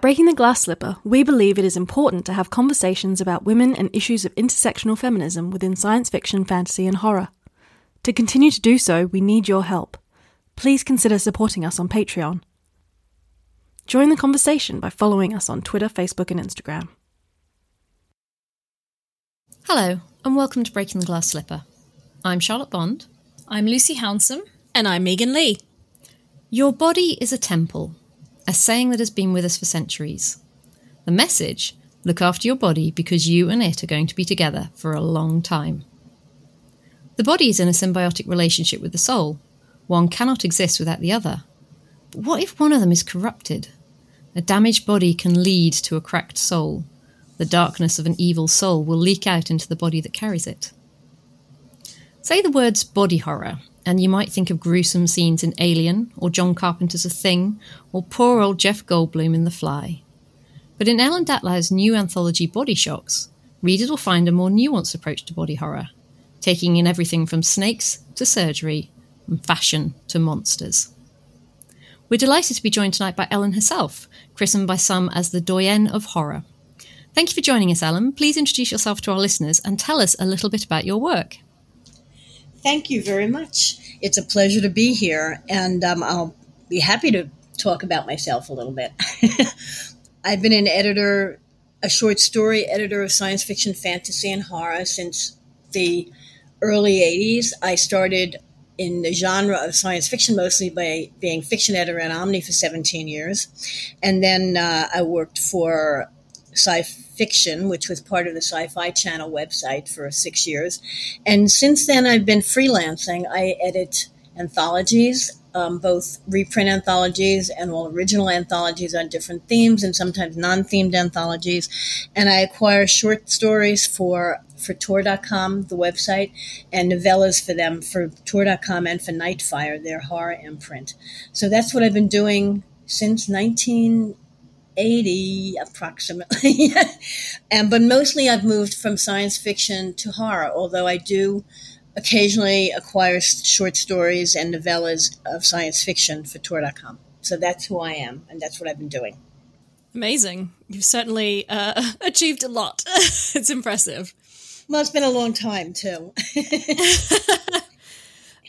At Breaking the Glass Slipper, we believe it is important to have conversations about women and issues of intersectional feminism within science fiction, fantasy, and horror. To continue to do so, we need your help. Please consider supporting us on Patreon. Join the conversation by following us on Twitter, Facebook, and Instagram. Hello, and welcome to Breaking the Glass Slipper. I'm Charlotte Bond. I'm Lucy Hounsom. And I'm Megan Leigh. Your body is a temple, a saying that has been with us for centuries. The message look after your body because you and it are going to be together for a long time. The body is in a symbiotic relationship with the soul. One cannot exist without the other. But what if one of them is corrupted? A damaged body can lead to a cracked soul. The darkness of an evil soul will leak out into the body that carries it. Say the words body horror, and you might think of gruesome scenes in Alien, or John Carpenter's A Thing, or poor old Jeff Goldblum in The Fly. But in Ellen Datlow's new anthology Body Shocks, readers will find a more nuanced approach to body horror, taking in everything from snakes to surgery, and fashion to monsters. We're delighted to be joined tonight by Ellen herself, christened by some as the doyenne of horror. Thank you for joining us, Ellen. Please introduce yourself to our listeners and tell us a little bit about your work. Thank you very much. It's a pleasure to be here, and um, I'll be happy to talk about myself a little bit. I've been an editor, a short story editor of science fiction, fantasy, and horror since the early 80s. I started in the genre of science fiction mostly by being fiction editor at Omni for 17 years. And then uh, I worked for sci fiction, which was part of the Sci Fi Channel website for six years. And since then, I've been freelancing. I edit anthologies, um, both reprint anthologies and all original anthologies on different themes and sometimes non themed anthologies. And I acquire short stories for for Tor.com, the website, and novellas for them for Tor.com and for Nightfire, their horror imprint. So that's what I've been doing since 19- 80 approximately. and but mostly I've moved from science fiction to horror, although I do occasionally acquire short stories and novellas of science fiction for Tor.com. So that's who I am, and that's what I've been doing. Amazing. You've certainly uh, achieved a lot. it's impressive. Well, it's been a long time, too.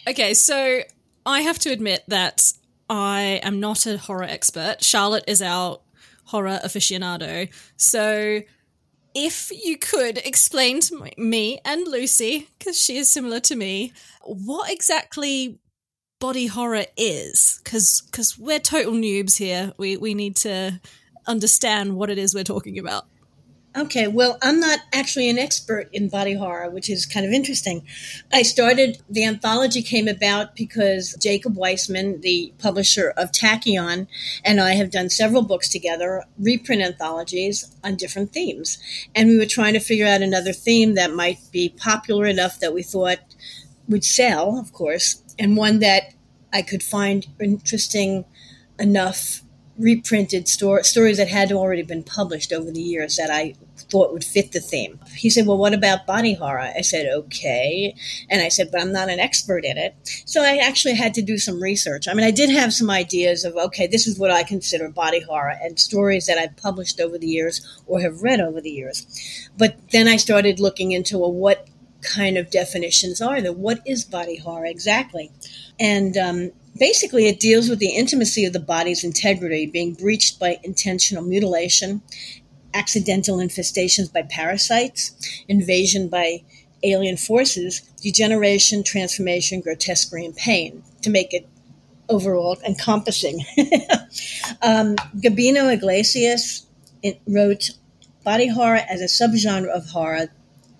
okay, so I have to admit that I am not a horror expert. Charlotte is our horror aficionado. So, if you could explain to me and Lucy, because she is similar to me, what exactly body horror is, because because we're total noobs here. We we need to understand what it is we're talking about. Okay, well, I'm not actually an expert in body horror, which is kind of interesting. I started, the anthology came about because Jacob Weisman, the publisher of Tachyon, and I have done several books together, reprint anthologies on different themes. And we were trying to figure out another theme that might be popular enough that we thought would sell, of course, and one that I could find interesting enough reprinted story, stories that had already been published over the years that I thought would fit the theme. He said, Well, what about body horror? I said, Okay. And I said, But I'm not an expert in it. So I actually had to do some research. I mean, I did have some ideas of, okay, this is what I consider body horror and stories that I've published over the years or have read over the years. But then I started looking into, well, what kind of definitions are there? What is body horror exactly? And um, basically, it deals with the intimacy of the body's integrity being breached by intentional mutilation, accidental infestations by parasites, invasion by alien forces, degeneration, transformation, grotesquerie, and pain to make it overall encompassing. um, Gabino Iglesias wrote Body horror as a subgenre of horror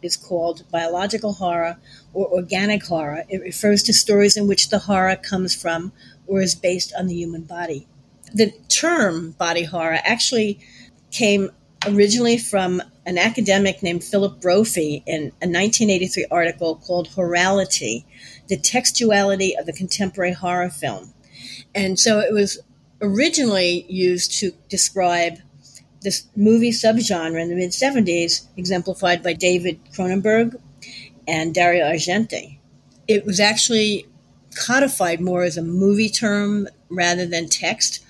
is called biological horror or organic horror. It refers to stories in which the horror comes from or is based on the human body. The term body horror actually came originally from an academic named Philip Brophy in a 1983 article called Horrality, the textuality of the contemporary horror film. And so it was originally used to describe this movie subgenre in the mid 70s, exemplified by David Cronenberg and Dario Argento. It was actually codified more as a movie term rather than text.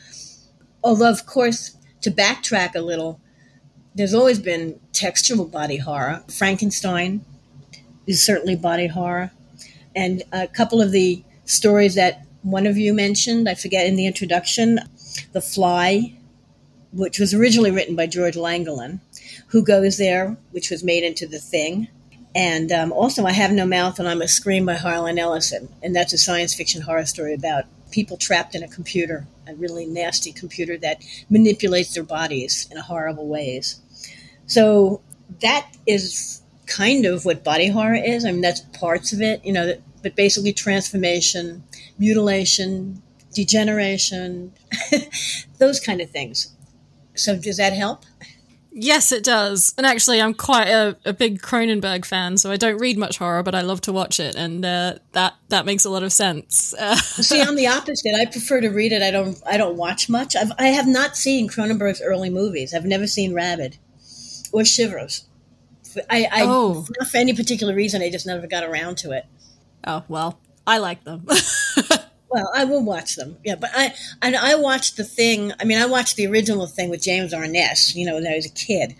Although, of course, to backtrack a little, there's always been textual body horror. Frankenstein is certainly body horror. And a couple of the stories that one of you mentioned, I forget in the introduction, The Fly, which was originally written by George Langelaan, Who Goes There, which was made into The Thing. And um, also, I Have No Mouth and I Must Scream by Harlan Ellison. And that's a science fiction horror story about people trapped in a computer, a really nasty computer that manipulates their bodies in horrible ways. So that is kind of what body horror is. I mean, that's parts of it, you know, but basically transformation, mutilation, degeneration, those kind of things. So does that help? Yes, it does. And actually, I'm quite a, a, big Cronenberg fan, so I don't read much horror, but I love to watch it, and uh, that that makes a lot of sense. Uh, See, I'm the opposite. I prefer to read it. I don't. I don't watch much. I've, I have not seen Cronenberg's early movies. I've never seen Rabid or Shivers. I, I oh. not for any particular reason. I just never got around to it. Oh well, I like them. Well, I will watch them. Yeah, but I and I watched the thing. I mean, I watched the original thing with James Arness. You know, when I was a kid.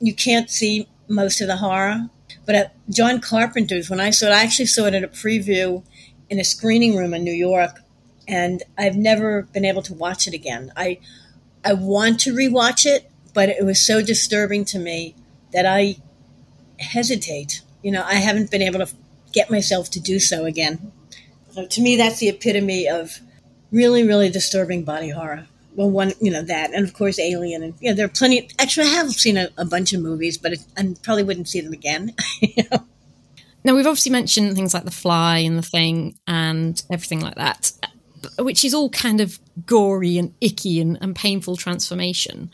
You can't see most of the horror, but at John Carpenter's, when I saw it, I actually saw it at a preview in a screening room in New York, and I've never been able to watch it again. I I want to rewatch it, but it was so disturbing to me that I hesitate. You know, I haven't been able to get myself to do so again. So to me, that's the epitome of really, really disturbing body horror. Well, one, you know, that, and of course, Alien, and yeah, there are plenty. Actually, I have seen a, a bunch of movies, but it, I probably wouldn't see them again. you know? Now, we've obviously mentioned things like The Fly and The Thing and everything like that, which is all kind of gory and icky and, and painful transformation.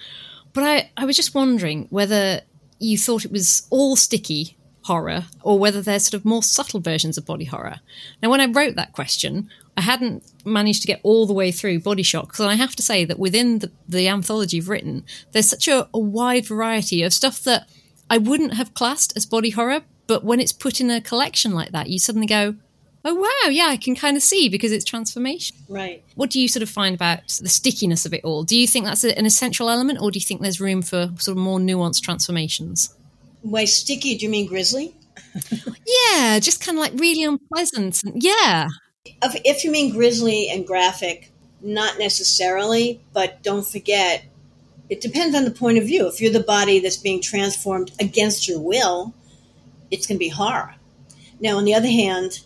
But I, I was just wondering whether you thought it was all sticky horror or whether they're sort of more subtle versions of body horror. Now, when I wrote that question, I hadn't managed to get all the way through Body Shock, and I have to say that within the, the anthology you've written, there's such a, a wide variety of stuff that I wouldn't have classed as body horror, but when it's put in a collection like that, you suddenly go, oh wow yeah i can kind of see because it's transformation. Right. What do you sort of find about the stickiness of it all? Do you think that's an essential element or do you think there's room for sort of more nuanced transformations by sticky, do you mean grisly? yeah, just kind of like really unpleasant. Yeah. If, if you mean grisly and graphic, not necessarily, but don't forget, it depends on the point of view. If you're the body that's being transformed against your will, it's going to be horror. Now, on the other hand,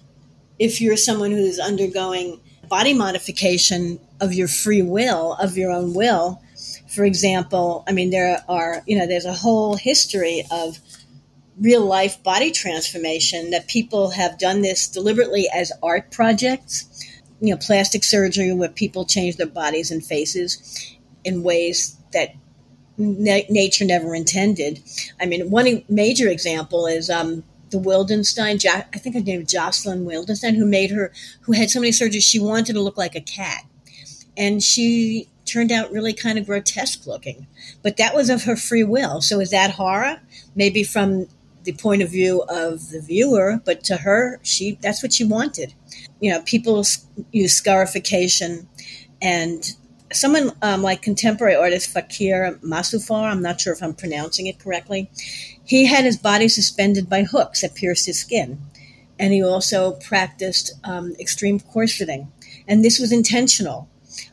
if you're someone who's undergoing body modification of your free will, of your own will, for example, I mean, there are, you know, there's a whole history of real life body transformation that people have done this deliberately as art projects, you know, plastic surgery where people change their bodies and faces in ways that na- nature never intended. I mean, one major example is um, the Wildenstein, I think her name is Jocelyn Wildenstein, who made her, who had so many surgeries, she wanted to look like a cat. And she turned out really kind of grotesque looking. But that was of her free will. So is that horror? Maybe from the point of view of the viewer, but to her, she that's what she wanted. You know, people use scarification, and someone um, like contemporary artist Fakir Musafar, I'm not sure if I'm pronouncing it correctly, he had his body suspended by hooks that pierced his skin, and he also practiced um, extreme corseting, and this was intentional.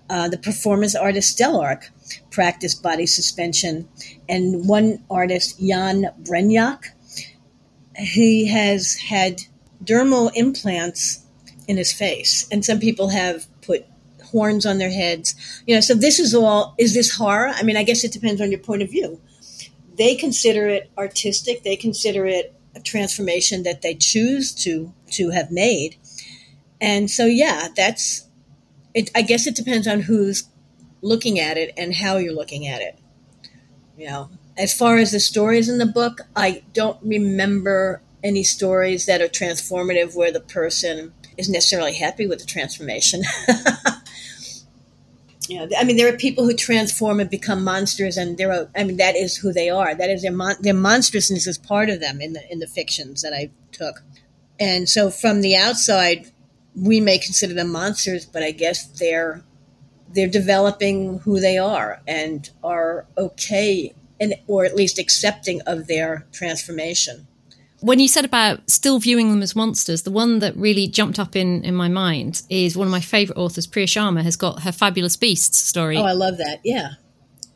Uh, the performance artist Stelarc practiced body suspension, and one artist, Jan Brenjak, he has had dermal implants in his face, and some people have put horns on their heads. You know, so this is all. Is this horror? I mean, I guess it depends on your point of view. They consider it artistic. They consider it a transformation that they choose to to have made, and so yeah, that's it, I guess it depends on who's looking at it and how you're looking at it. You know, as far as the stories in the book, I don't remember any stories that are transformative where the person is necessarily happy with the transformation. you know, I mean, there are people who transform and become monsters, and there are. I mean, that is who they are. That is their mon- their monstrousness is part of them in the in the fictions that I took. And so, from the outside, we may consider them monsters, but I guess they're they're developing who they are and are okay and or at least accepting of their transformation. When you said about still viewing them as monsters, the one that really jumped up in, in my mind is one of my favourite authors, Priya Sharma, has got her Fabulous Beasts story. Oh, I love that. Yeah.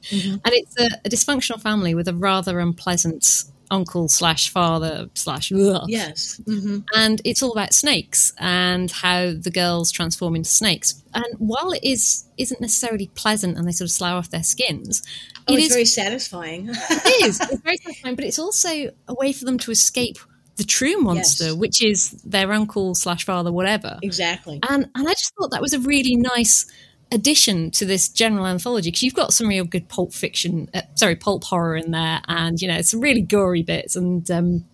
Mm-hmm. And it's a, a, dysfunctional family with a rather unpleasant uncle slash father slash yes. Mm-hmm. and it's all about snakes and how the girls transform into snakes. And while it is isn't necessarily pleasant and they sort of slough off their skins oh, it it's is very satisfying. It is. It's very satisfying but it's also a way for them to escape the true monster yes. which is their uncle slash father whatever. Exactly. And and i just thought that was a really nice addition to this general anthology because you've got some real good pulp fiction, uh, sorry, pulp horror in there, and you know some really gory bits and. Um,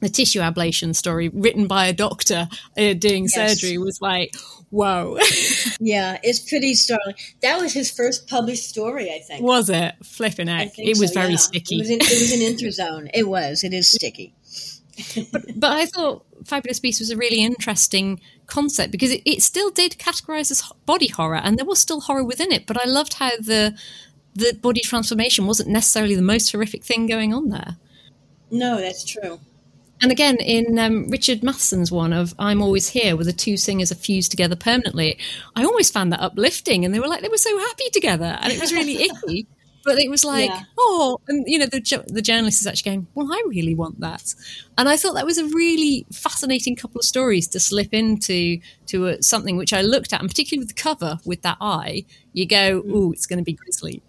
the tissue ablation story written by a doctor uh, doing yes. surgery was like whoa. Yeah it's pretty startling that was his first published story i think. Was it? Flipping out it was so, very yeah. sticky. it was, in, it was an interzone it was. It is sticky. But, but i thought fabulous beast was a really interesting concept because it, it still did categorize as body horror and there was still horror within it. But I loved how the the body transformation wasn't necessarily the most horrific thing going on there. No, that's true. And again, in um, Richard Matheson's one of I'm Always Here, where the two singers are fused together permanently, I always found that uplifting. And they were like, they were so happy together. And it was really icky. But it was like, yeah. oh, and you know, the the journalist is actually going, well, I really want that, and I thought that was a really fascinating couple of stories to slip into to a, something which I looked at, and particularly with the cover with that eye, you go, oh, it's going to be grisly.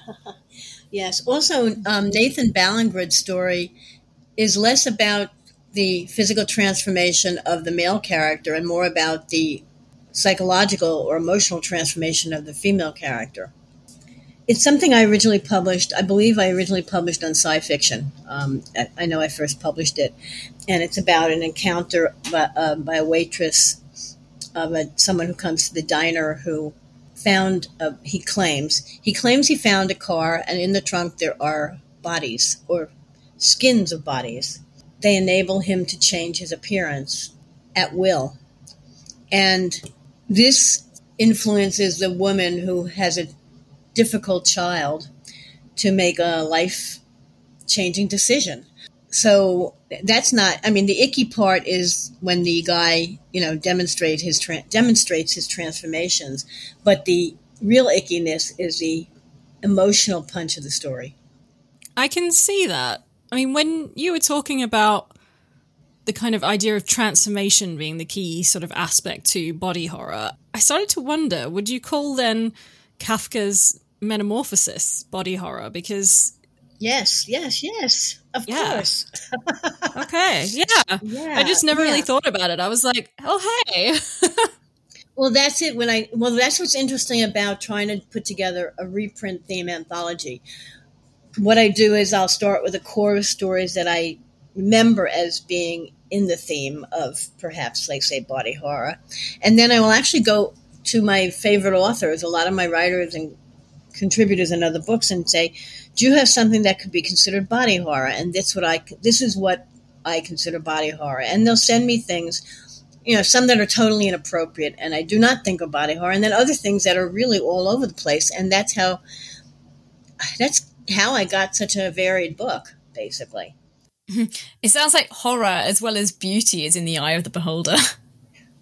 yes. Also, um, Nathan Ballingrud's story is less about the physical transformation of the male character and more about the psychological or emotional transformation of the female character. It's something I originally published. I believe I originally published on sci fiction. Um, I know I first published it, and it's about an encounter by, uh, by a waitress of a, someone who comes to the diner who found. A, he claims he claims he found a car, and in the trunk there are bodies or skins of bodies. They enable him to change his appearance at will, and this influences the woman who has a difficult child to make a life changing decision. So that's not. I mean, the icky part is when the guy, you know, demonstrate his tra- demonstrates his transformations. But the real ickiness is the emotional punch of the story. I can see that. I mean, when you were talking about the kind of idea of transformation being the key sort of aspect to body horror, I started to wonder: would you call then Kafka's metamorphosis body horror because yes yes yes. Of yeah. course. Okay yeah. yeah i just never yeah. really thought about it. I was like oh hey. Well that's it. When i well that's what's interesting about trying to put together a reprint theme anthology. What i do is i'll start with a core of stories that i remember as being in the theme of perhaps like say body horror. And then i will actually go to my favorite authors a lot of my writers and contributors in other books and say, "Do you have something that could be considered body horror?" And that's what I this is what I consider body horror. And they'll send me things, you know, some that are totally inappropriate, and I do not think of body horror, and then other things that are really all over the place. And that's how that's how I got such a varied book, basically. It sounds like horror as well as beauty is in the eye of the beholder.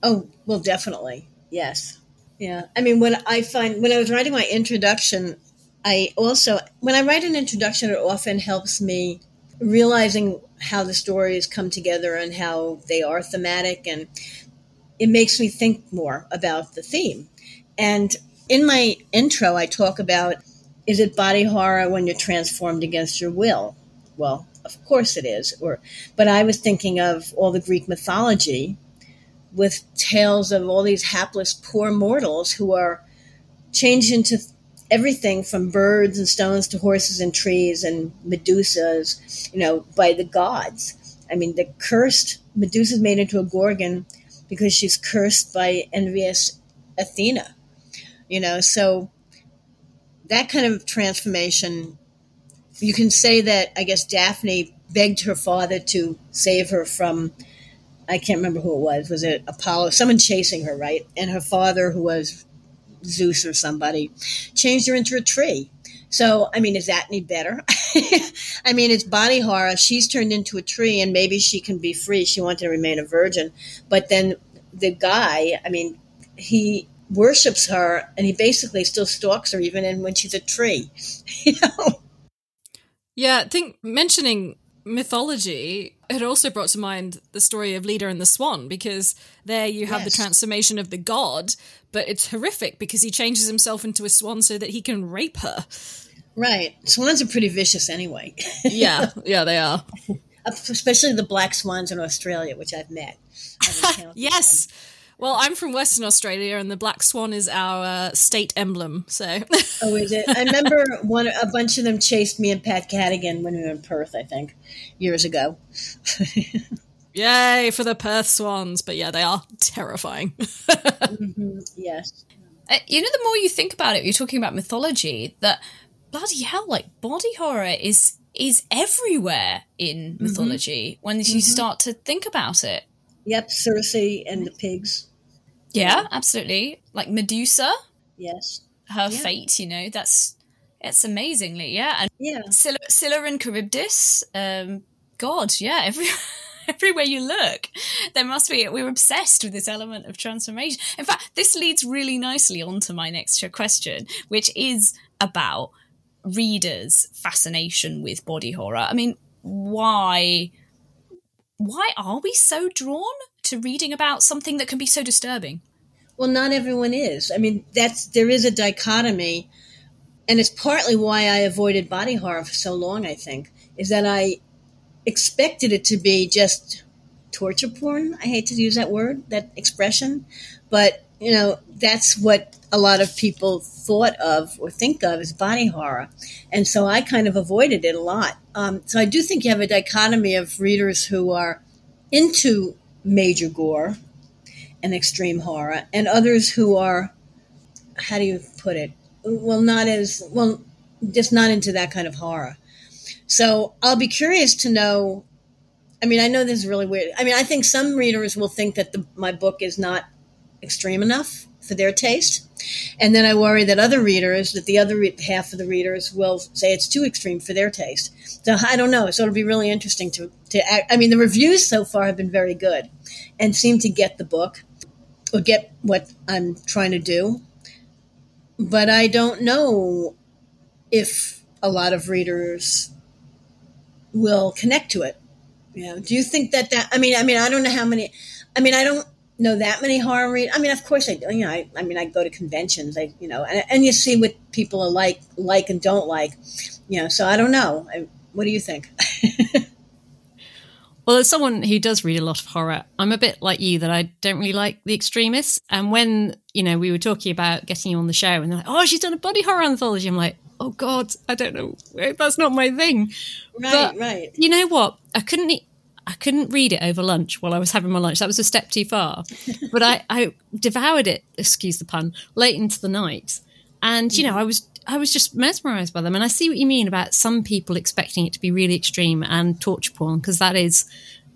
Oh, well, definitely. Yes. Yeah. I mean, when I find, when I was writing my introduction, I also, when I write an introduction, it often helps me realizing how the stories come together and how they are thematic. And it makes me think more about the theme. And in my intro, I talk about is it body horror when you're transformed against your will? Well, of course it is. Or, but I was thinking of all the Greek mythology with tales of all these hapless poor mortals who are changed into everything from birds and stones to horses and trees and Medusas, you know, by the gods. I mean, the cursed Medusa's made into a gorgon because she's cursed by envious Athena, you know, so that kind of transformation, you can say that, I guess, Daphne begged her father to save her from I can't remember who it was. Was it Apollo? Someone chasing her, right? And her father, who was Zeus or somebody, changed her into a tree. So, I mean, is that any better? I mean, it's body horror. She's turned into a tree and maybe she can be free. She wanted to remain a virgin. But then the guy, I mean, he worships her and he basically still stalks her even when she's a tree. you know? Yeah, I think mentioning mythology, it also brought to mind the story of Leda and the Swan, because there you have yes. the transformation of the god, but it's horrific because he changes himself into a swan so that he can rape her. Right. Swans are pretty vicious anyway. yeah, yeah, they are. Especially the black swans in Australia, which I've met. yes. Well, I'm from Western Australia, and the black swan is our uh, state emblem. So, oh, is it? I remember one. A bunch of them chased me and Pat Cadigan when we were in Perth. I think years ago. Yay for the Perth swans! But yeah, they are terrifying. mm-hmm, yes. Uh, you know, the more you think about it, you're talking about mythology. That bloody hell, like body horror is is everywhere in mm-hmm. mythology mm-hmm. when you mm-hmm. start to think about it. Yep, Circe and the pigs. Yeah, absolutely. Like Medusa. Yes. Her yeah. fate, you know, that's it's amazingly, yeah. And yeah. Scylla, Scylla and Charybdis. Um, God, yeah, every everywhere you look, there must be. We're obsessed with this element of transformation. In fact, this leads really nicely on to my next question, which is about readers' fascination with body horror. I mean, why why are we so drawn to reading about something that can be so disturbing? Well, not everyone is. I mean, that's there is a dichotomy, and it's partly why I avoided body horror for so long. I think is that I expected it to be just torture porn. I hate to use that word, that expression, but you know, that's what a lot of people thought of or think of as body horror. And so I kind of avoided it a lot. Um, so I do think you have a dichotomy of readers who are into major gore and extreme horror, and others who are, how do you put it? Well, not as, well, just not into that kind of horror. So I'll be curious to know. I mean, I know this is really weird. I mean, I think some readers will think that the, my book is not extreme enough for their taste. And then I worry that other readers, that the other re- half of the readers will say it's too extreme for their taste. So I don't know. So it'll be really interesting to, to act. I mean, the reviews so far have been very good and seem to get the book or get what I'm trying to do. But I don't know if a lot of readers will connect to it. You know, do you think that that, I mean, I mean, I don't know how many, I mean, I don't, know that many horror read. I mean, of course I do. You know, I, I mean, I go to conventions. I, you know, and, and you see what people are like, like and don't like. You know, so I don't know. I, what do you think? well, as someone who does read a lot of horror, I'm a bit like you that I don't really like the extremists. And when you know we were talking about getting you on the show, and they're like, "Oh, she's done a body horror anthology," I'm like, "Oh God, I don't know. That's not my thing." Right, but right. You know what? I couldn't I couldn't read it over lunch while I was having my lunch. That was a step too far. but I, I devoured it, excuse the pun, late into the night. And, you know, I was I was just mesmerized by them. And I see what you mean about some people expecting it to be really extreme and torture porn, because that is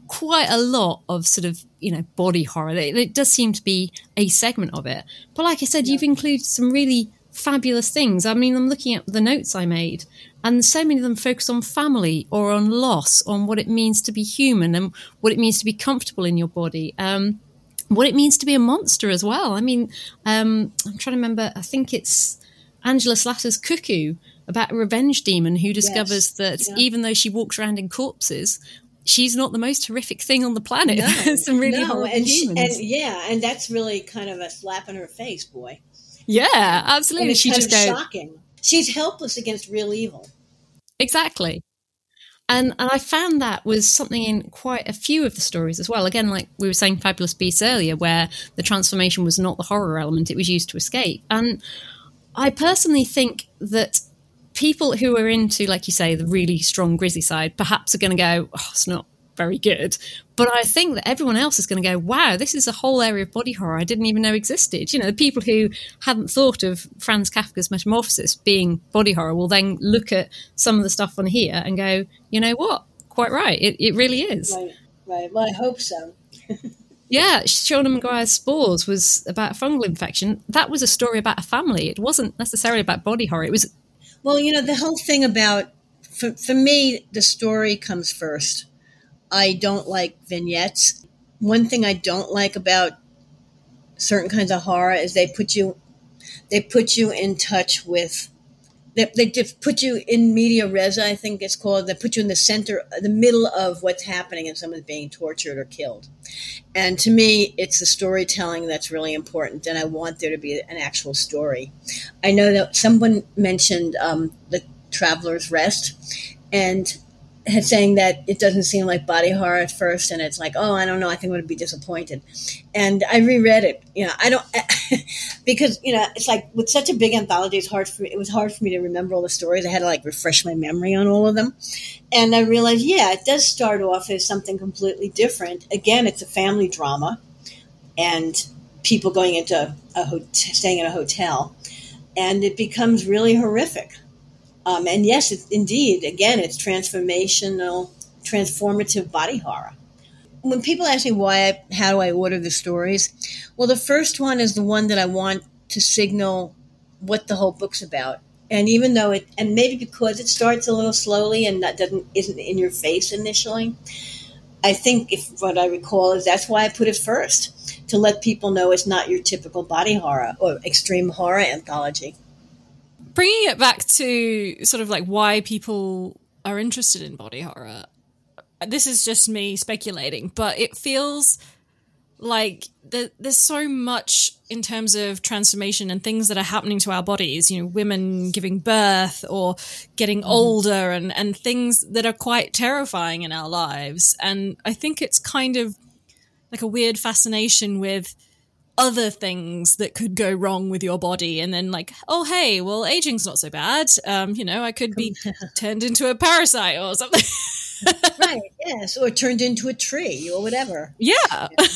quite a lot of sort of, you know, body horror. It, it, does seem to be a segment of it. But like I said, yeah. you've included some really fabulous things. I mean, I'm looking at the notes I made, and so many of them focus on family or on loss, on what it means to be human and what it means to be comfortable in your body. Um, what it means to be a monster as well. I mean, um, I'm trying to remember, I think it's Angela Slatter's Cuckoo about a revenge demon who discovers yes. that yeah. even though she walks around in corpses, she's not the most horrific thing on the planet. No, some really no. horrible and humans. and yeah, and that's really kind of a slap in her face, boy. Yeah, absolutely. she just goes shocking. She's helpless against real evil. Exactly. And, and I found that was something in quite a few of the stories as well. Again, like we were saying, Fabulous Beasts earlier, where the transformation was not the horror element, it was used to escape. And I personally think that people who are into, like you say, the really strong grizzy side, perhaps are going to go, oh, it's not very good. But I think that everyone else is going to go, wow, this is a whole area of body horror I didn't even know existed. You know, the people who hadn't thought of Franz Kafka's Metamorphosis being body horror will then look at some of the stuff on here and go, you know what? Quite right. It, it really is. Right, right. Well, I hope so. Yeah, Seanan McGuire's Spores was about a fungal infection. That was a story about a family. It wasn't necessarily about body horror. It was. Well, you know, the whole thing about, for, for me, the story comes first. I don't like vignettes. One thing I don't like about certain kinds of horror is they put you they put you in touch with they, they just put you in media res i think it's called. They put you in the center the middle of what's happening and someone's being tortured or killed. And to me it's the storytelling that's really important and i want there to be an actual story. I know that someone mentioned um, the traveler's rest and had saying that it doesn't seem like body horror at first, and it's like, oh, I don't know, I think I'm going to be disappointed. And I reread it, you know, I don't because you know it's like with such a big anthology, it's hard for me, it was hard for me to remember all the stories. I had to like refresh my memory on all of them, and I realized, yeah, it does start off as something completely different. Again, it's a family drama, and people going into a ho- staying in a hotel, and it becomes really horrific um, and yes, it, indeed, again, it's transformational, transformative body horror. When people ask me why, I, how do I order the stories? Well, the first one is the one that I want to signal what the whole book's about. And even though it, and maybe because it starts a little slowly and that doesn't isn't in your face initially, I think if what I recall is that's why I put it first to let people know it's not your typical body horror or extreme horror anthology bringing it back to sort of like why people are interested in body horror. This is just me speculating, but it feels like there's so much in terms of transformation and things that are happening to our bodies you know women giving birth or getting mm. older and and things that are quite terrifying in our lives and i think it's kind of like a weird fascination with other things that could go wrong with your body and then like oh hey well aging's not so bad. Um you know i could be turned into a parasite or something. Right yes or turned into a tree or whatever. Yeah. yeah.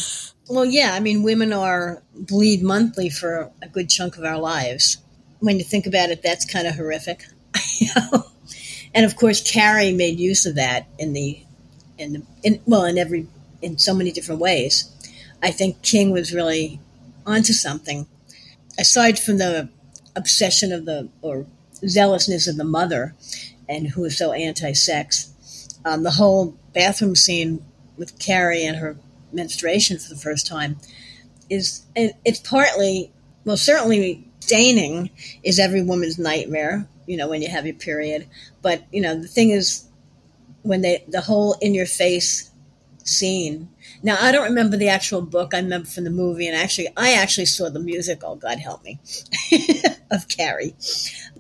well yeah i mean women are bleed monthly for a good chunk of our lives. When you think about it that's kind of horrific. And of course carrie made use of that in the in the in well in every in so many different ways. I think King was really onto something. Aside from the obsession of the or zealousness of the mother, and who is so anti-sex, um, the whole bathroom scene with Carrie and her menstruation for the first time is it's partly well certainly staining is every woman's nightmare you know when you have your period but you know the thing is when they the whole in your face scene now I don't remember the actual book. I remember from the movie, and actually, I actually saw the musical. God help me, of Carrie.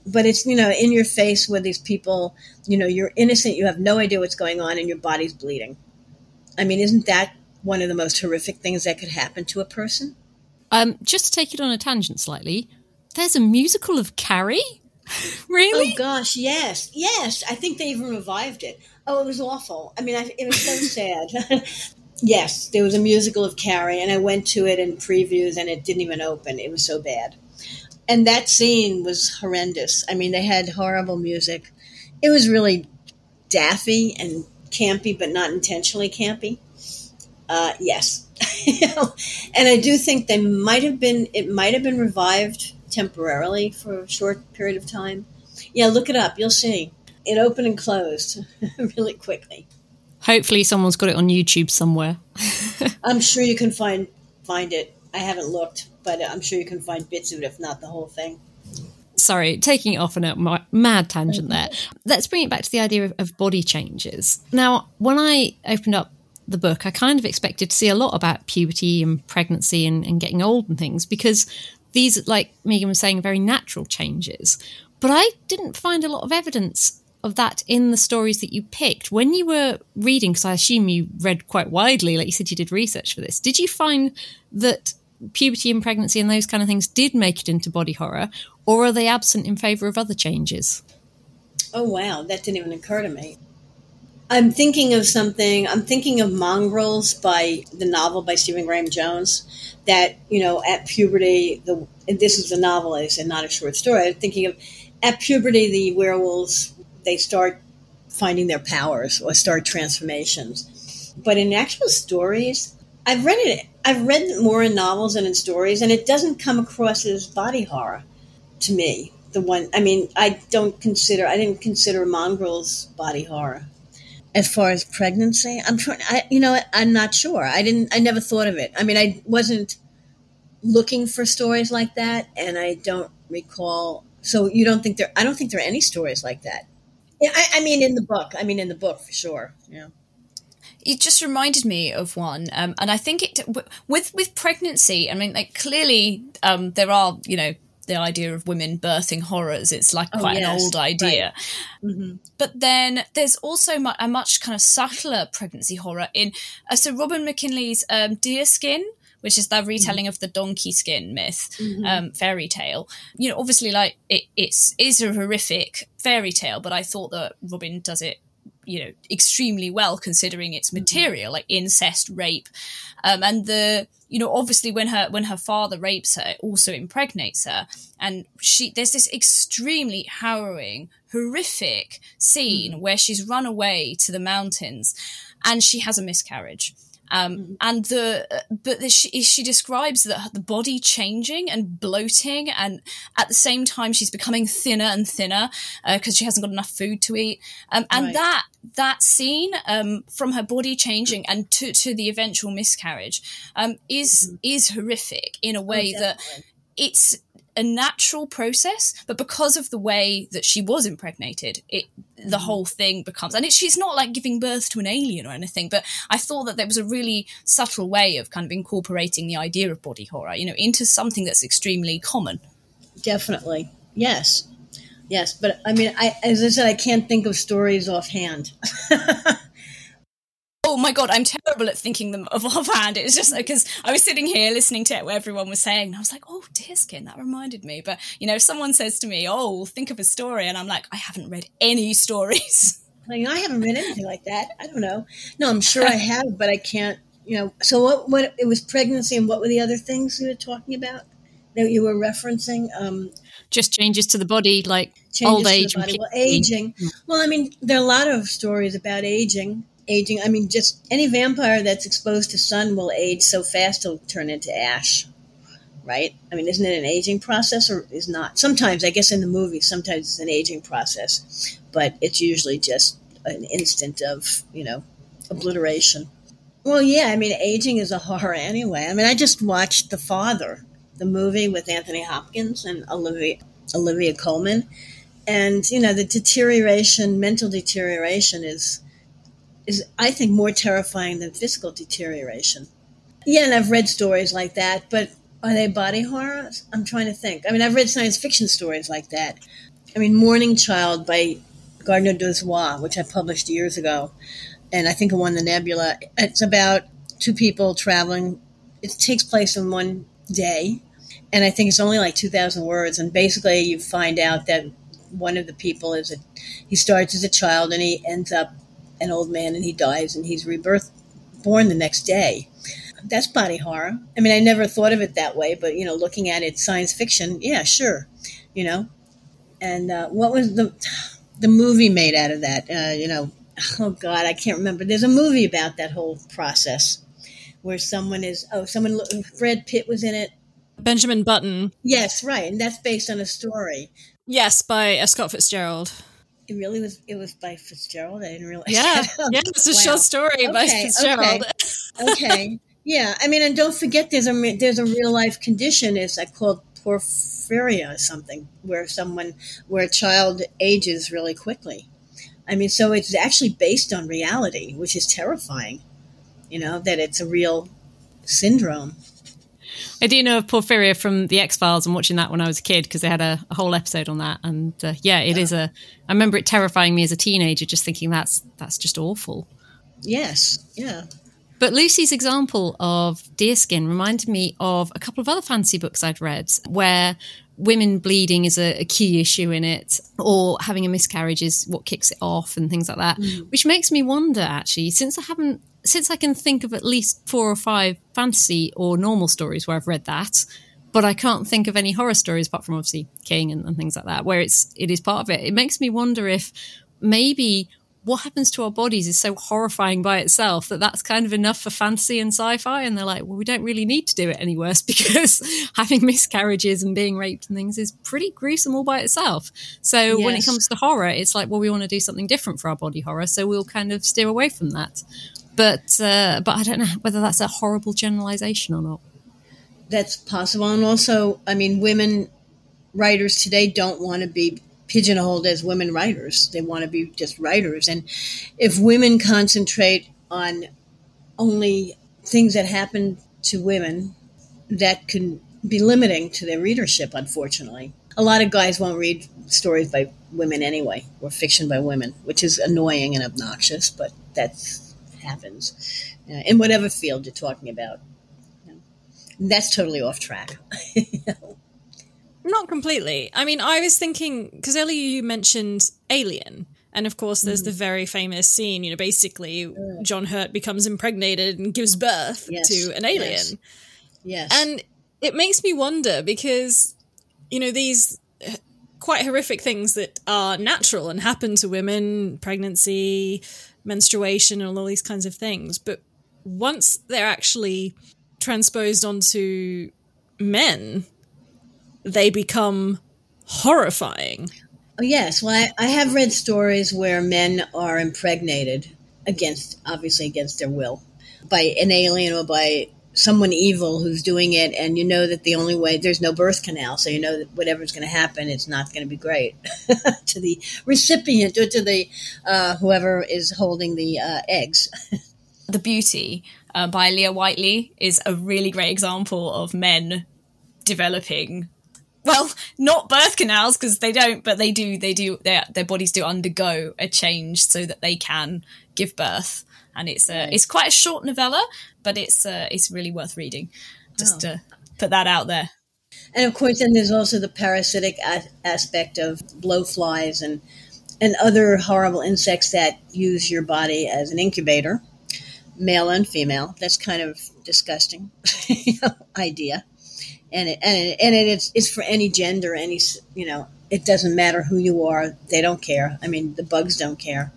But it's you know in your face with these people. You know you're innocent. You have no idea what's going on, and your body's bleeding. I mean, isn't that one of the most horrific things that could happen to a person? Um, just to take it on a tangent slightly, there's a musical of Carrie. really? Oh gosh, yes, yes. I think they even revived it. Oh, it was awful. I mean, I, it was so sad. Yes, there was a musical of Carrie, and I went to it in previews, and it didn't even open. It was so bad. And that scene was horrendous. I mean, they had horrible music. It was really daffy and campy, but not intentionally campy. Uh, yes, and I do think they might have been. It might have been revived temporarily for a short period of time. Yeah, look it up. You'll see. It opened and closed really quickly. Hopefully, someone's got it on YouTube somewhere. I'm sure you can find find it. I haven't looked, but I'm sure you can find bits of it, if not the whole thing. Sorry, taking it off on a mad tangent there. Let's bring it back to the idea of, of body changes. Now, when I opened up the book, I kind of expected to see a lot about puberty and pregnancy and, and getting old and things because these, like Megan was saying, are very natural changes. But I didn't find a lot of evidence of that in the stories that you picked. When you were reading, because I assume you read quite widely, like you said, you did research for this, did you find that puberty and pregnancy and those kind of things did make it into body horror, or are they absent in favour of other changes? Oh, wow, that didn't even occur to me. I'm thinking of something. I'm thinking of Mongrels by the novel by Stephen Graham Jones. That you know, at puberty, the this is a novel, and not a short story. I'm thinking of at puberty, the werewolves they start finding their powers or start transformations. But in actual stories, I've read it. I've read more in novels and in stories, and it doesn't come across as body horror to me. The one, I mean, I don't consider, I didn't consider Mongrels body horror. As far as pregnancy, I'm trying, I, you know, I'm not sure. I didn't, I never thought of it. I mean, I wasn't looking for stories like that, and I don't recall. So you don't think there, I don't think there are any stories like that. I, I mean, in the book, I mean, in the book for sure. Yeah it just reminded me of one, um, and I think it with with pregnancy. I mean, like clearly um, there are you know the idea of women birthing horrors. It's like oh, quite yes, an old idea. Right. Mm-hmm. But then there's also a much kind of subtler pregnancy horror in. Uh, so Robin McKinley's um, Deer Skin, which is the retelling mm-hmm. of the donkey skin myth, mm-hmm. um, fairy tale. You know, obviously, like it, it's is a horrific fairy tale, but I thought that Robin does it you know extremely well considering its mm-hmm. material like incest rape um, and the you know obviously when her when her father rapes her it also impregnates her and she there's this extremely harrowing horrific scene mm. where she's run away to the mountains and she has a miscarriage um, mm-hmm. and the but the, she, she describes the, the body changing and bloating, and at the same time she's becoming thinner and thinner because uh, she hasn't got enough food to eat. Um, and right. that that scene um, from her body changing and to, to the eventual miscarriage um, is mm-hmm. is horrific in a way oh, that it's a natural process, but because of the way that she was impregnated, it the mm. whole thing becomes and it, she's not like giving birth to an alien or anything. But I thought that there was a really subtle way of kind of incorporating the idea of body horror, you know, into something that's extremely common. Definitely, yes, yes. But I mean, I as I said, I can't think of stories offhand. oh my god, I'm terrible at thinking them of offhand. It was just because I was sitting here listening to what everyone was saying, and I was like, oh, deerskin, that reminded me. But you know, if someone says to me, oh, think of a story, and I'm like, I haven't read any stories. Like I haven't read anything like that. I don't know. No, I'm sure I have, but I can't. You know. So what? What? It was pregnancy, and what were the other things you were talking about that you were referencing? Um, just changes to the body, like old age. Well, aging. Well, I mean, there are a lot of stories about aging aging. I mean, just any vampire that's exposed to sun will age so fast he'll turn into ash, right? I mean, isn't it an aging process or is not? Sometimes, I guess in the movie, sometimes it's an aging process, but it's usually just an instant of, you know, obliteration. Well, yeah, I mean, aging is a horror anyway. I mean, I just watched The Father, the movie with Anthony Hopkins and Olivia, Olivia Colman. And, you know, the deterioration, mental deterioration is is, I think, more terrifying than physical deterioration. Yeah, and I've read stories like that, but are they body horror? I'm trying to think. I mean, I've read science fiction stories like that. I mean, Morning Child by Gardner Dozois, which I published years ago, and I think it won the Nebula. It's about two people traveling. It takes place in one day, and I think it's only like 2,000 words. And basically, you find out that one of the people is a he starts as a child and he ends up an old man and he dies and he's rebirth born the next day. That's body horror. I mean, I never thought of it that way, but you know, looking at it, science fiction, yeah, sure, you know. And uh, what was the the movie made out of that? Uh, you know, oh God, I can't remember. There's a movie about that whole process where someone is oh, someone Brad Pitt was in it. Benjamin Button. Yes, right, and that's based on a story. Yes, by uh, Scott Fitzgerald. It really was. It was by Fitzgerald. I didn't realize. Yeah, that. yeah, it's a wow. short story okay, by Fitzgerald. Okay. okay. yeah, I mean, and don't forget, there's a there's a real life condition. It's like called porphyria or something, where someone where a child ages really quickly. I mean, so it's actually based on reality, which is terrifying. You know that it's a real syndrome. I do know of Porphyria from the X Files and watching that when I was a kid because they had a, a, whole episode on that. And uh, yeah, it yeah. is a. I remember it terrifying me as a teenager, just thinking that's that's just awful. Yes. Yeah. But Lucy's example of deerskin reminded me of a couple of other fancy books I'd read where women bleeding is a, a, key issue in it, or having a miscarriage is what kicks it off, and things like that. Mm. Which makes me wonder, actually, since I haven't since I can think of at least four or five fantasy or normal stories where I've read that, but I can't think of any horror stories apart from obviously King and, and things like that, where it's it is part of it. It makes me wonder if maybe what happens to our bodies is so horrifying by itself that that's kind of enough for fantasy and sci-fi. And they're like, well, we don't really need to do it any worse because having miscarriages and being raped and things is pretty gruesome all by itself. So yes. when it comes to horror, it's like, well, we want to do something different for our body horror, so we'll kind of steer away from that. But uh, but I don't know whether that's a horrible generalization or not. That's possible, and also, I mean, women writers today don't want to be pigeonholed as women writers. They want to be just writers. And if women concentrate on only things that happen to women, that can be limiting to their readership, unfortunately. A lot of guys won't read stories by women anyway, or fiction by women, which is annoying and obnoxious, but that happens uh, in whatever field you're talking about. That's totally off track. Not completely. I mean, I was thinking because earlier you mentioned Alien, and of course, there's mm. the very famous scene. You know, basically, John Hurt becomes impregnated and gives birth yes. to an alien. Yes. yes. And it makes me wonder because, you know, these quite horrific things that are natural and happen to women, pregnancy, menstruation, and all these kinds of things. But once they're actually transposed onto men, they become horrifying. Oh, yes. Well, I, I have read stories where men are impregnated against, obviously, against their will by an alien or by someone evil who's doing it and you know that the only way there's no birth canal so you know that whatever's going to happen it's not going to be great to the recipient or to the uh, whoever is holding the uh, eggs the beauty uh, by Aliya Whiteley is a really great example of men developing well, not birth canals because they don't, but they do. They do. Their their bodies do undergo a change so that they can give birth, and it's a it's quite a short novella, but it's uh, it's really worth reading. Just oh. to put that out there. And of course, then there's also the parasitic a- aspect of blowflies and and other horrible insects that use your body as an incubator, male and female. That's kind of disgusting idea and it, and it, and it's it's for any gender, any you know, it doesn't matter who you are. They don't care. I mean, the bugs don't care.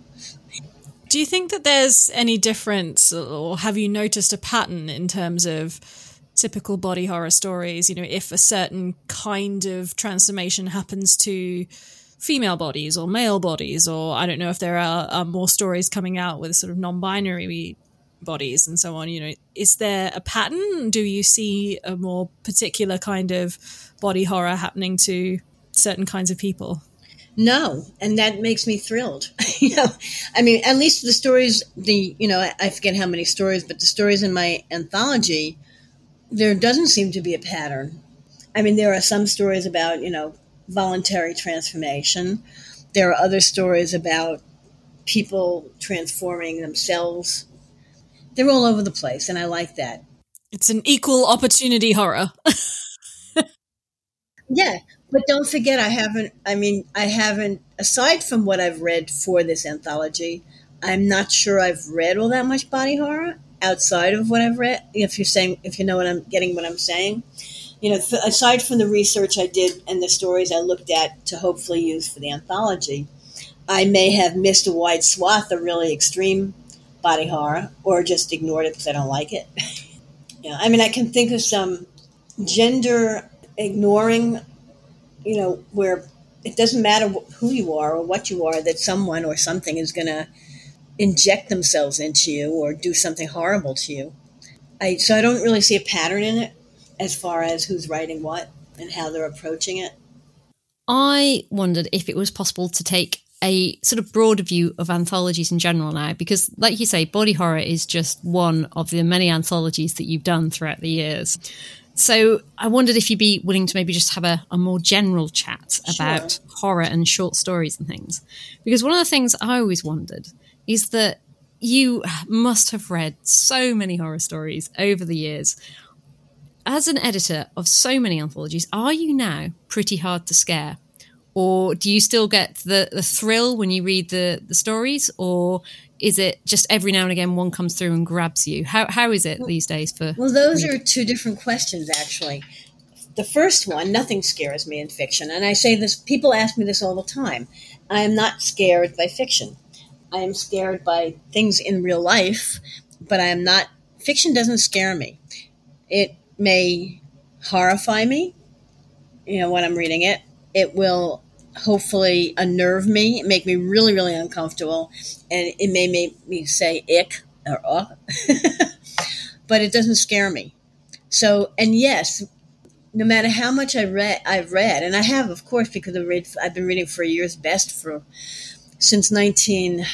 Do you think that there's any difference, or have you noticed a pattern in terms of typical body horror stories? You know, if a certain kind of transformation happens to female bodies or male bodies, or I don't know if there are, are more stories coming out with sort of non-binary bodies and so on you know is there a pattern? Do you see a more particular kind of body horror happening to certain kinds of people? No and that makes me thrilled. You know i mean at least the stories the you know i forget how many stories but the stories in my anthology there doesn't seem to be a pattern. I mean there are some stories about you know voluntary transformation. There are other stories about people transforming themselves they're all over the place, and I like that. It's an equal opportunity horror. yeah, but don't forget, I haven't. I mean, I haven't. Aside from what I've read for this anthology, I'm not sure I've read all that much body horror outside of what I've read. If you're saying, if you know what I'm getting, what I'm saying, you know, aside from the research I did and the stories I looked at to hopefully use for the anthology, I may have missed a wide swath of really extreme body horror or just ignored it because I don't like it. yeah, I mean, I can think of some gender ignoring, you know, where it doesn't matter who you are or what you are, that someone or something is going to inject themselves into you or do something horrible to you. I, so I don't really see a pattern in it as far as who's writing what and how they're approaching it. I wondered if it was possible to take a sort of broader view of anthologies in general now, because, like you say, body horror is just one of the many anthologies that you've done throughout the years. So I wondered if you'd be willing to maybe just have a, a more general chat about sure. horror and short stories and things. Because one of the things I always wondered is that you must have read so many horror stories over the years. As an editor of so many anthologies, are you now pretty hard to scare? Or do you still get the, the thrill when you read the, the stories or is it just every now and again one comes through and grabs you how, how is it these days for well those reading? are two different questions actually the first one nothing scares me in fiction and i say this people ask me this all the time i am not scared by fiction I am scared by things in real life, but I am not. Fiction doesn't scare me. It may horrify me, you know, when I'm reading it. It will hopefully unnerve me, make me really, really uncomfortable, and it may make me say ick or uh, but it doesn't scare me. So, and yes, no matter how much I read, I've read, and I have, of course, because I've, read, I've been reading for years best for since 19,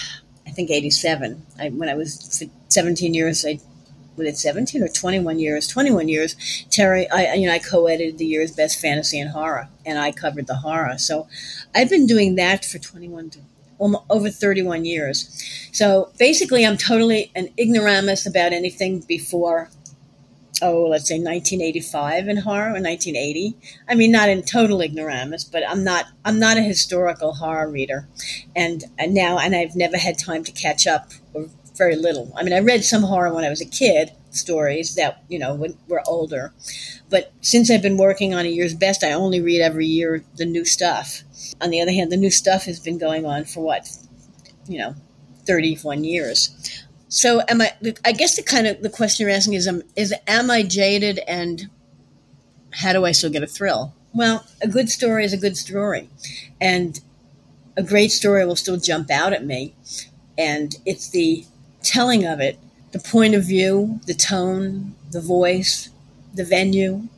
I think 87. I, when I was 17 years, I was it 17 or 21 years? 21 years. Terri, I you know I co-edited the year's best fantasy and horror, and I covered the horror. So I've been doing that for 21 to over 31 years. So basically, I'm totally an ignoramus about anything before oh, let's say 1985 in horror or 1980. I mean, not in total ignoramus, but I'm not I'm not a historical horror reader, and, and now and I've never had time to catch up or very little. I mean, I read some horror when I was a kid stories that you know were older, but since I've been working on a year's best, I only read every year the new stuff. On the other hand, the new stuff has been going on for what, you know, 31 years. So am I? I guess the kind of the question you're asking is, um, is am I jaded and how do I still get a thrill? Well, a good story is a good story, and a great story will still jump out at me, and it's the telling of it, the point of view, the tone, the voice, the venue.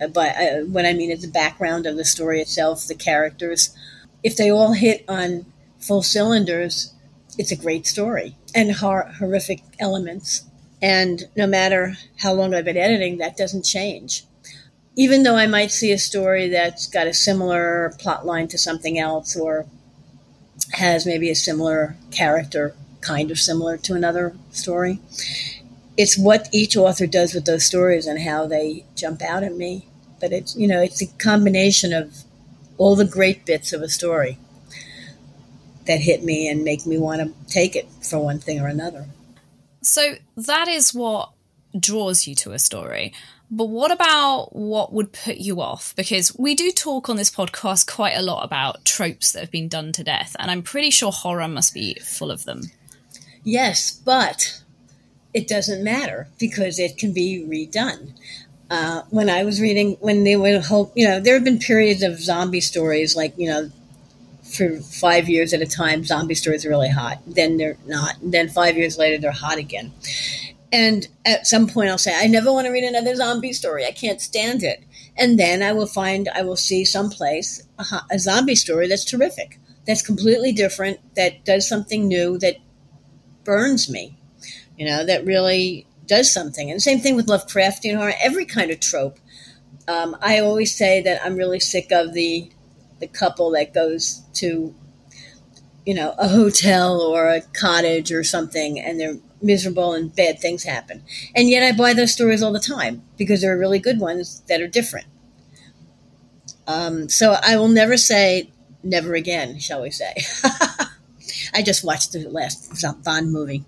Uh, but uh, what I mean is the background of the story itself, the characters. If they all hit on full cylinders, it's a great story and hor- horrific elements. And no matter how long I've been editing, that doesn't change. Even though I might see a story that's got a similar plot line to something else or has maybe a similar character, kind of similar to another story, it's what each author does with those stories and how they jump out at me. But it's, you know, it's a combination of all the great bits of a story that hit me and make me want to take it for one thing or another. So that is what draws you to a story. But what about what would put you off? Because we do talk on this podcast quite a lot about tropes that have been done to death, and I'm pretty sure horror must be full of them. Yes, but it doesn't matter because it can be redone. Uh, when I was reading, when they would hope, you know, there have been periods of zombie stories, like you know, for five years at a time, zombie stories are really hot. Then they're not. And then five years later, they're hot again. And at some point, I'll say, I never want to read another zombie story. I can't stand it. And then I will find, I will see someplace a, a zombie story that's terrific, that's completely different, that does something new, that burns me, you know, that really does something. And same thing with Lovecraftian horror, every kind of trope. Um, I always say that I'm really sick of the the couple that goes to, you know, a hotel or a cottage or something, and they're miserable and bad things happen. And yet I buy those stories all the time because there are really good ones that are different. Um, so I will never say never again, shall we say. I just watched the last Bond movie.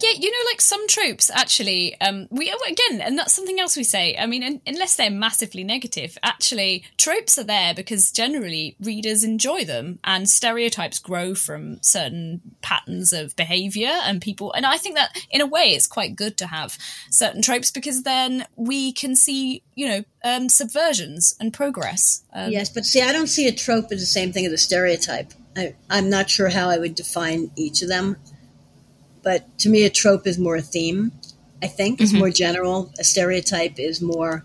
Yeah, you know, like some tropes actually, um, we again, and that's something else we say. I mean, unless they're massively negative, actually, tropes are there because generally readers enjoy them, and stereotypes grow from certain patterns of behavior and people. And I think that in a way, it's quite good to have certain tropes because then we can see, you know, um, subversions and progress. Um, yes, but see, I don't see a trope as the same thing as a stereotype. I, I'm not sure how I would define each of them but to me, a trope is more a theme. I think it's mm-hmm. more general. A stereotype is more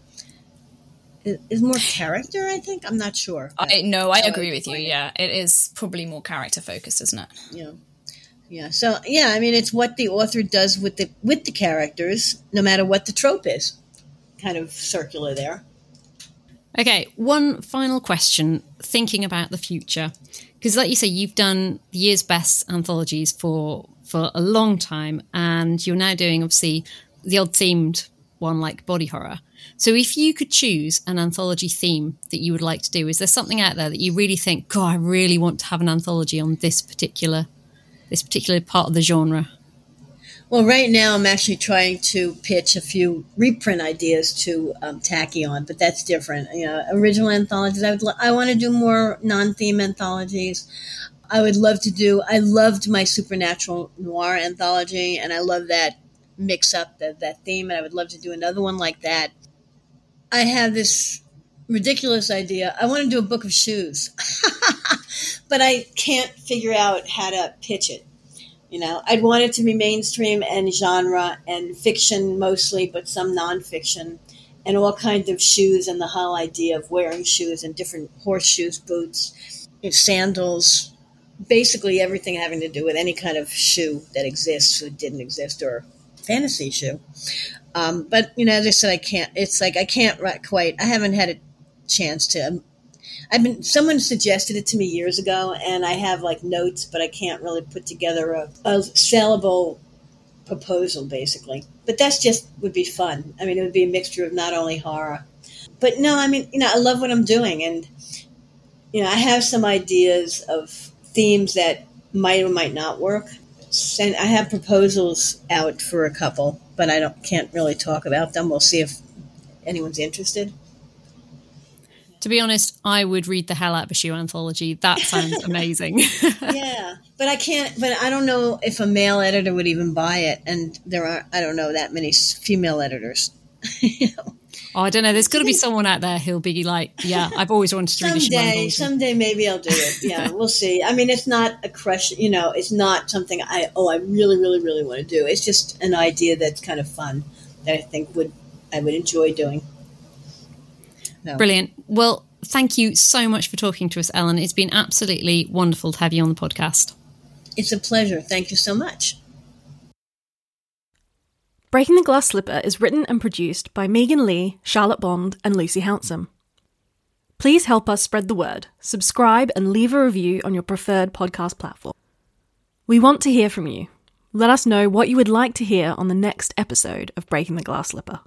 is more character. I think I'm not sure. I no, I agree I with you. It. Yeah, it is probably more character focused, isn't it? Yeah, yeah. So yeah, I mean, it's what the author does with the with the characters, no matter what the trope is. Kind of circular there. Okay, one final question. Thinking about the future, because like you say, you've done the year's best anthologies for for a long time, and you're now doing obviously the odd themed one like body horror. So if you could choose an anthology theme that you would like to do, is there something out there that you really think, God, I really want to have an anthology on this particular this particular part of the genre? Well, right now I'm actually trying to pitch a few reprint ideas to um, Tachyon, but that's different. You know, original anthologies. I would I want to do more non-theme anthologies. I would love to do. I loved my supernatural noir anthology, and I love that mix up the, that theme. And I would love to do another one like that. I have this ridiculous idea. I want to do a book of shoes, but I can't figure out how to pitch it. You know, I'd want it to be mainstream and genre and fiction mostly, but some nonfiction and all kinds of shoes and the whole idea of wearing shoes and different horseshoes, boots, sandals, basically everything having to do with any kind of shoe that exists or didn't exist or fantasy shoe. Um, but you know, as I said, I can't. It's like I can't quite. I haven't had a chance to. I've been. Someone suggested it to me years ago, and I have like notes, but I can't really put together a, a sellable proposal, basically. But that's just would be fun. I mean, it would be a mixture of not only horror, but no. I mean, you know, I love what I'm doing, and you know, I have some ideas of themes that might or might not work. And I have proposals out for a couple, but I don't can't really talk about them. We'll see if anyone's interested. To be honest, I would read the hell out of a shoe anthology. That sounds amazing. yeah, but I can't. But I don't know if a male editor would even buy it, and there are I don't know that many female editors. you know. Oh, I don't know. There's got to be someone out there who'll be like, "Yeah, I've always wanted to read someday, someday maybe I'll do it. Yeah, we'll see. I mean, it's not a crush. You know, it's not something I oh I really really really want to do. It's just an idea that's kind of fun that I think would I would enjoy doing. No. Brilliant. Well, thank you so much for talking to us, Ellen. It's been absolutely wonderful to have you on the podcast. It's a pleasure. Thank you so much. Breaking the Glass Slipper is written and produced by Megan Leigh, Charlotte Bond, and Lucy Hounsom. Please help us spread the word, subscribe, and leave a review on your preferred podcast platform. We want to hear from you. Let us know what you would like to hear on the next episode of Breaking the Glass Slipper.